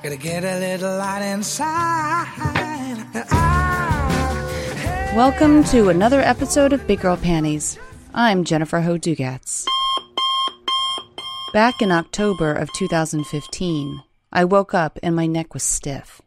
Gotta get a little light inside. Ah, I, Welcome to another episode of Big Girl Panties. I'm Jennifer Hodugatz. Back in October of 2015, I woke up and my neck was stiff.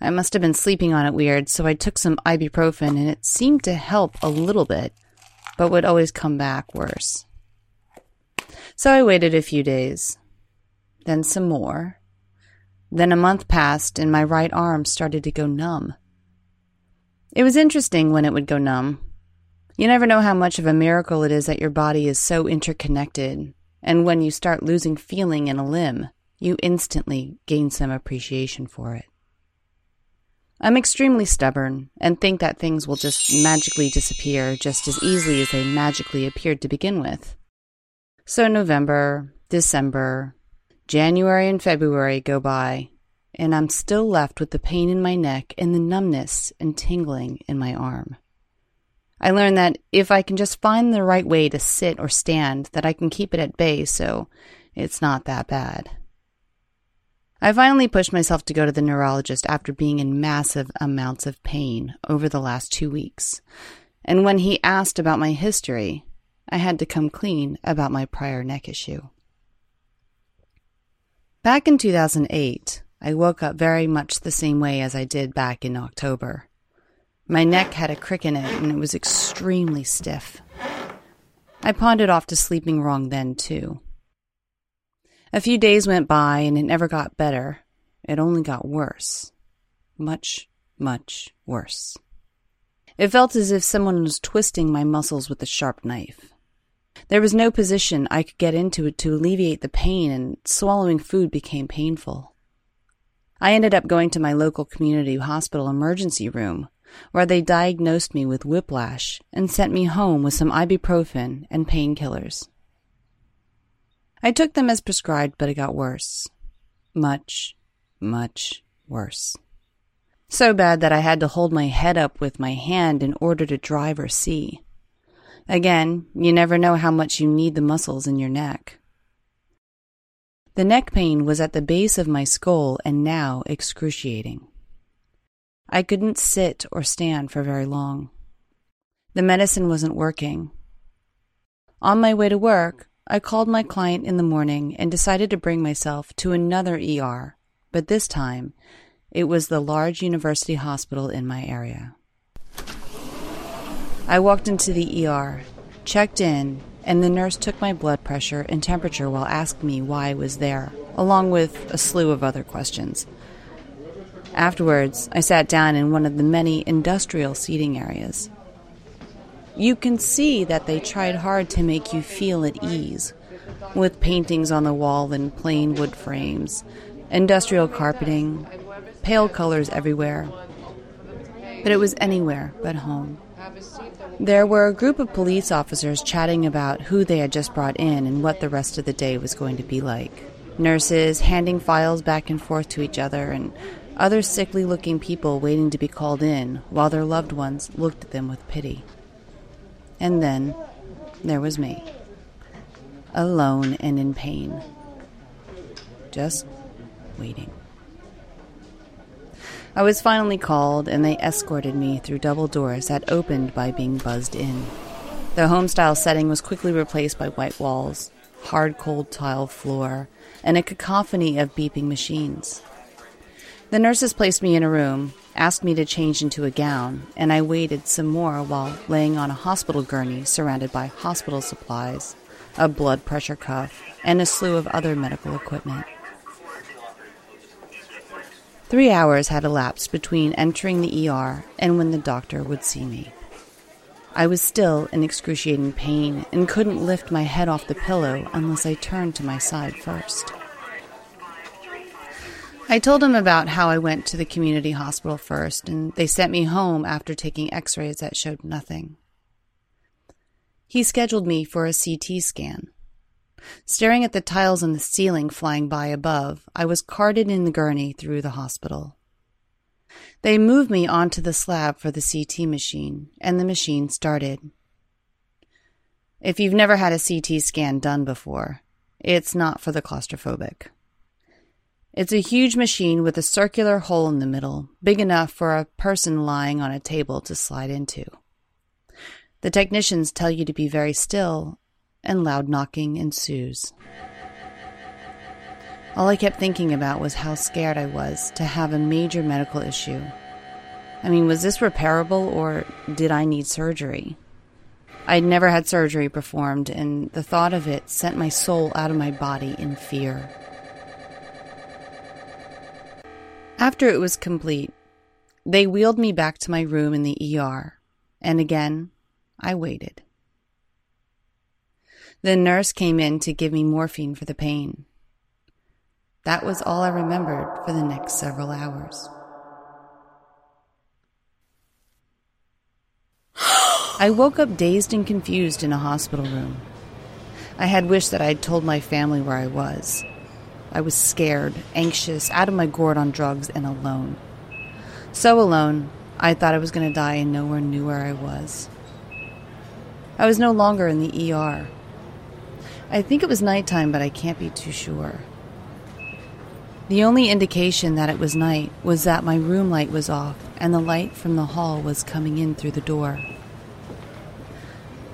I must have been sleeping on it weird, so I took some ibuprofen and it seemed to help a little bit, but would always come back worse. So I waited a few days, then some more. Then a month passed and my right arm started to go numb. It was interesting when it would go numb. You never know how much of a miracle it is that your body is so interconnected, and when you start losing feeling in a limb, you instantly gain some appreciation for it. I'm extremely stubborn and think that things will just magically disappear just as easily as they magically appeared to begin with. So November, December, January, and February go by, and I'm still left with the pain in my neck and the numbness and tingling in my arm. I learned that if I can just find the right way to sit or stand, that I can keep it at bay so it's not that bad. I finally pushed myself to go to the neurologist after being in massive amounts of pain over the last two weeks. And when he asked about my history, I had to come clean about my prior neck issue. Back in 2008, I woke up very much the same way as I did back in October. My neck had a crick in it and it was extremely stiff. I it off to sleeping wrong then, too. A few days went by and it never got better. It only got worse. Much, much worse. It felt as if someone was twisting my muscles with a sharp knife. There was no position I could get into to alleviate the pain, and swallowing food became painful. I ended up going to my local community hospital emergency room, where they diagnosed me with whiplash and sent me home with some ibuprofen and painkillers. I took them as prescribed, but it got worse. Much, much worse. So bad that I had to hold my head up with my hand in order to drive or see. Again, you never know how much you need the muscles in your neck. The neck pain was at the base of my skull and now excruciating. I couldn't sit or stand for very long. The medicine wasn't working. On my way to work, I called my client in the morning and decided to bring myself to another ER, but this time it was the large university hospital in my area. I walked into the ER, checked in, and the nurse took my blood pressure and temperature while asking me why I was there, along with a slew of other questions. Afterwards, I sat down in one of the many industrial seating areas. You can see that they tried hard to make you feel at ease, with paintings on the wall in plain wood frames, industrial carpeting, pale colors everywhere. But it was anywhere but home. There were a group of police officers chatting about who they had just brought in and what the rest of the day was going to be like. Nurses handing files back and forth to each other, and other sickly looking people waiting to be called in while their loved ones looked at them with pity. And then there was me, alone and in pain, just waiting. I was finally called, and they escorted me through double doors that opened by being buzzed in. The home-style setting was quickly replaced by white walls, hard cold tile floor, and a cacophony of beeping machines. The nurses placed me in a room, asked me to change into a gown, and I waited some more while laying on a hospital gurney surrounded by hospital supplies, a blood pressure cuff, and a slew of other medical equipment. Three hours had elapsed between entering the ER and when the doctor would see me. I was still in excruciating pain and couldn't lift my head off the pillow unless I turned to my side first. I told him about how I went to the community hospital first, and they sent me home after taking x rays that showed nothing. He scheduled me for a CT scan. Staring at the tiles on the ceiling flying by above, I was carted in the gurney through the hospital. They moved me onto the slab for the CT machine, and the machine started. If you've never had a CT scan done before, it's not for the claustrophobic. It's a huge machine with a circular hole in the middle, big enough for a person lying on a table to slide into. The technicians tell you to be very still, and loud knocking ensues. All I kept thinking about was how scared I was to have a major medical issue. I mean, was this repairable or did I need surgery? I'd never had surgery performed, and the thought of it sent my soul out of my body in fear. After it was complete, they wheeled me back to my room in the ER, and again, I waited. The nurse came in to give me morphine for the pain. That was all I remembered for the next several hours. I woke up dazed and confused in a hospital room. I had wished that I had told my family where I was. I was scared, anxious, out of my gourd on drugs, and alone. So alone, I thought I was going to die and nowhere knew where I was. I was no longer in the ER. I think it was nighttime, but I can't be too sure. The only indication that it was night was that my room light was off and the light from the hall was coming in through the door.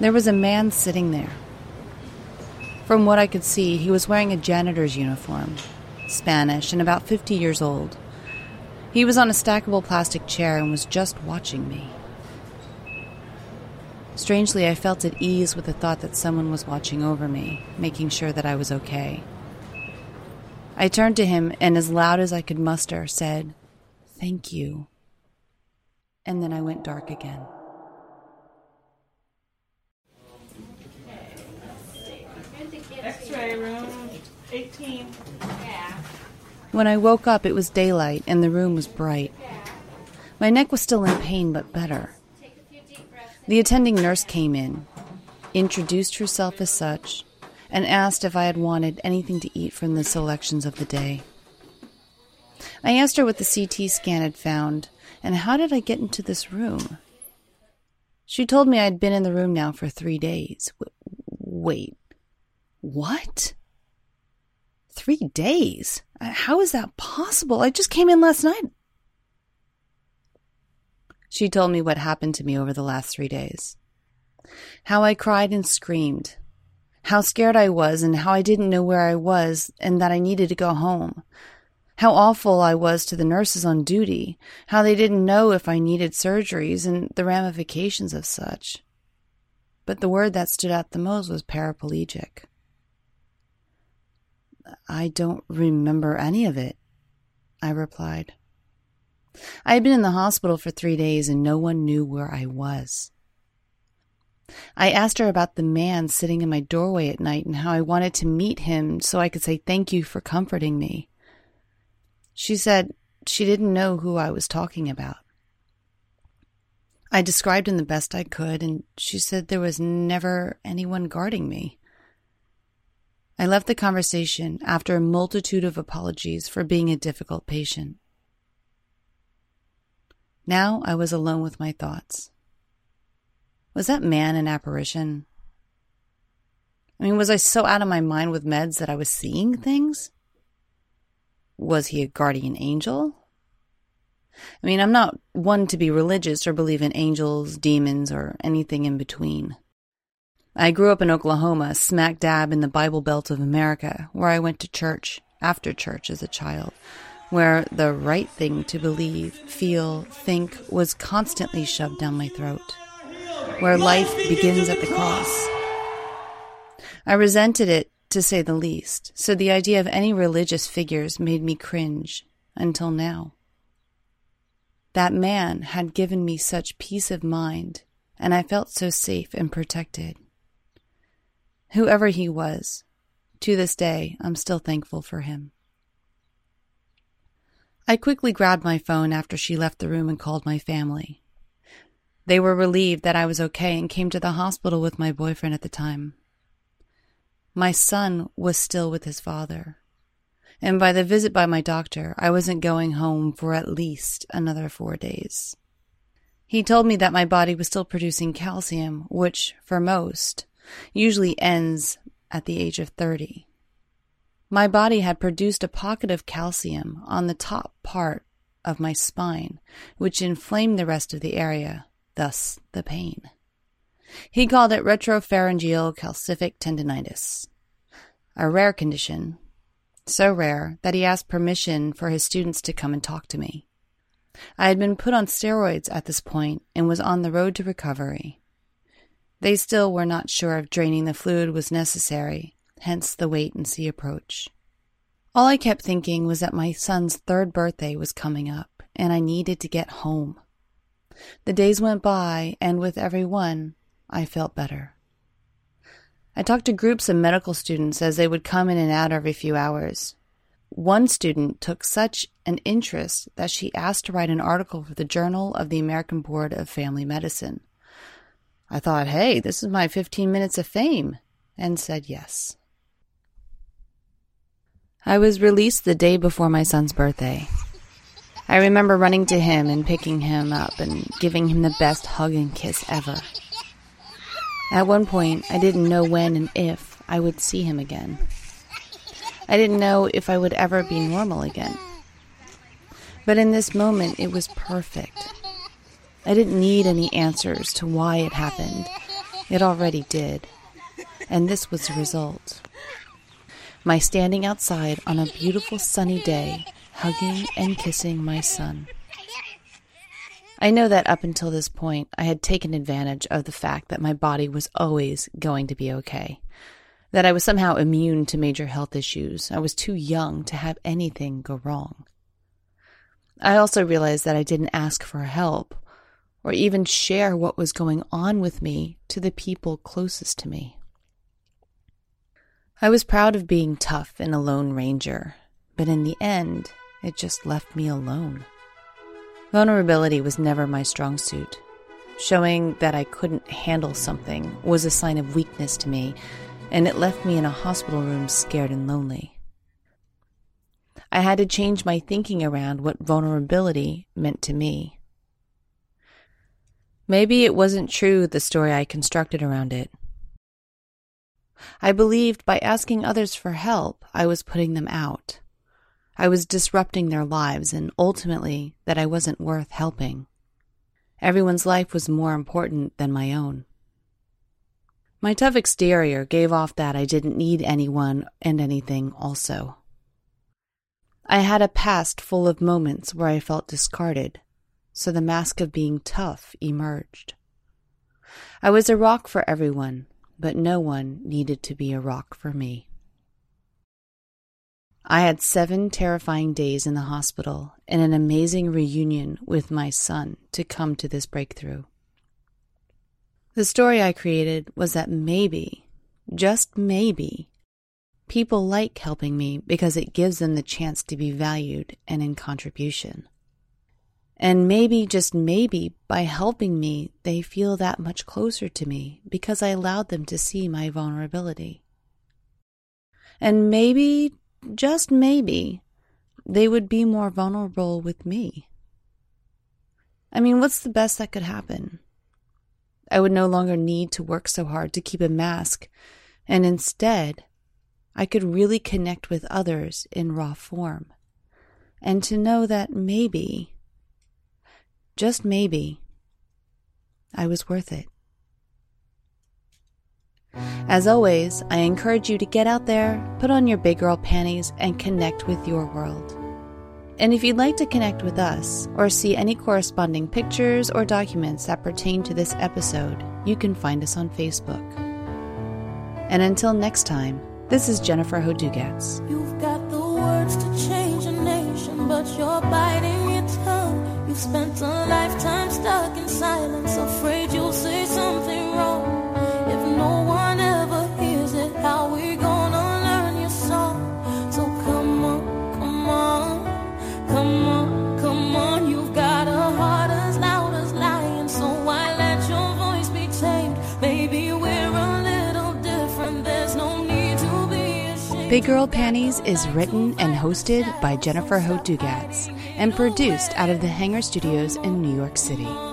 There was a man sitting there, from what I could see, he was wearing a janitor's uniform, Spanish, and about 50 years old. He was on a stackable plastic chair and was just watching me. Strangely, I felt at ease with the thought that someone was watching over me, making sure that I was okay. I turned to him and, as loud as I could muster, said, Thank you. And then I went dark again. X-ray room 18. When I woke up, it was daylight and the room was bright. My neck was still in pain, but better. The attending nurse came in, introduced herself as such, and asked if I had wanted anything to eat from the selections of the day. I asked her what the CT scan had found and how did I get into this room. She told me I'd been in the room now for three days. Wait, what? Three days? How is that possible? I just came in last night. She told me what happened to me over the last three days. How I cried and screamed. How scared I was and how I didn't know where I was and that I needed to go home. How awful I was to the nurses on duty. How they didn't know if I needed surgeries and the ramifications of such. But the word that stood out the most was paraplegic. I don't remember any of it, I replied. I had been in the hospital for three days and no one knew where I was. I asked her about the man sitting in my doorway at night and how I wanted to meet him so I could say thank you for comforting me. She said she didn't know who I was talking about. I described him the best I could, and she said there was never anyone guarding me. I left the conversation after a multitude of apologies for being a difficult patient. Now I was alone with my thoughts. Was that man an apparition? I mean, was I so out of my mind with meds that I was seeing things? Was he a guardian angel? I mean, I'm not one to be religious or believe in angels, demons, or anything in between. I grew up in Oklahoma, smack dab in the Bible Belt of America, where I went to church after church as a child, where the right thing to believe, feel, think was constantly shoved down my throat, where life begins at the cross. I resented it, to say the least, so the idea of any religious figures made me cringe until now. That man had given me such peace of mind, and I felt so safe and protected. Whoever he was, to this day, I'm still thankful for him. I quickly grabbed my phone after she left the room and called my family. They were relieved that I was okay and came to the hospital with my boyfriend at the time. My son was still with his father. And by the visit by my doctor, I wasn't going home for at least another four days. He told me that my body was still producing calcium, which, for most, usually ends at the age of 30. My body had produced a pocket of calcium on the top part of my spine, which inflamed the rest of the area, thus the pain. He called it retropharyngeal calcific tendinitis, a rare condition, so rare that he asked permission for his students to come and talk to me. I had been put on steroids at this point and was on the road to recovery. They still were not sure if draining the fluid was necessary, hence the wait and see approach. All I kept thinking was that my son's third birthday was coming up and I needed to get home. The days went by, and with every one, I felt better. I talked to groups of medical students as they would come in and out every few hours. One student took such an interest that she asked to write an article for the Journal of the American Board of Family Medicine. I thought, hey, this is my 15 minutes of fame, and said yes. I was released the day before my son's birthday. I remember running to him and picking him up and giving him the best hug and kiss ever. At one point, I didn't know when and if I would see him again. I didn't know if I would ever be normal again. But in this moment, it was perfect. I didn't need any answers to why it happened. It already did. And this was the result. My standing outside on a beautiful sunny day, hugging and kissing my son. I know that up until this point, I had taken advantage of the fact that my body was always going to be okay. That I was somehow immune to major health issues. I was too young to have anything go wrong. I also realized that I didn't ask for help or even share what was going on with me to the people closest to me. I was proud of being tough and a lone ranger, but in the end, it just left me alone. Vulnerability was never my strong suit. Showing that I couldn't handle something was a sign of weakness to me, and it left me in a hospital room scared and lonely. I had to change my thinking around what vulnerability meant to me. Maybe it wasn't true, the story I constructed around it. I believed by asking others for help, I was putting them out. I was disrupting their lives and ultimately that I wasn't worth helping. Everyone's life was more important than my own. My tough exterior gave off that I didn't need anyone and anything also. I had a past full of moments where I felt discarded, so the mask of being tough emerged. I was a rock for everyone, but no one needed to be a rock for me. I had seven terrifying days in the hospital and an amazing reunion with my son to come to this breakthrough. The story I created was that maybe, just maybe, people like helping me because it gives them the chance to be valued and in contribution. And maybe, just maybe, by helping me, they feel that much closer to me because I allowed them to see my vulnerability. And maybe, just maybe, they would be more vulnerable with me. I mean, what's the best that could happen? I would no longer need to work so hard to keep a mask, and instead, I could really connect with others in raw form. And to know that maybe, just maybe, I was worth it. As always, I encourage you to get out there, put on your big girl panties, and connect with your world. And if you'd like to connect with us or see any corresponding pictures or documents that pertain to this episode, you can find us on Facebook. And until next time, this is Jennifer Hodugatz. Spent a lifetime stuck in silence, afraid you'll say something wrong. If no one ever hears it, how we gonna learn your song? So come on, come on, come on, come on. You've got a heart as loud as lion, so why let your voice be tamed? Maybe we're a little different. There's no need to be ashamed. Big Girl Panties is written and hosted by Jennifer Hodugatz and produced out of the Hangar Studios in New York City.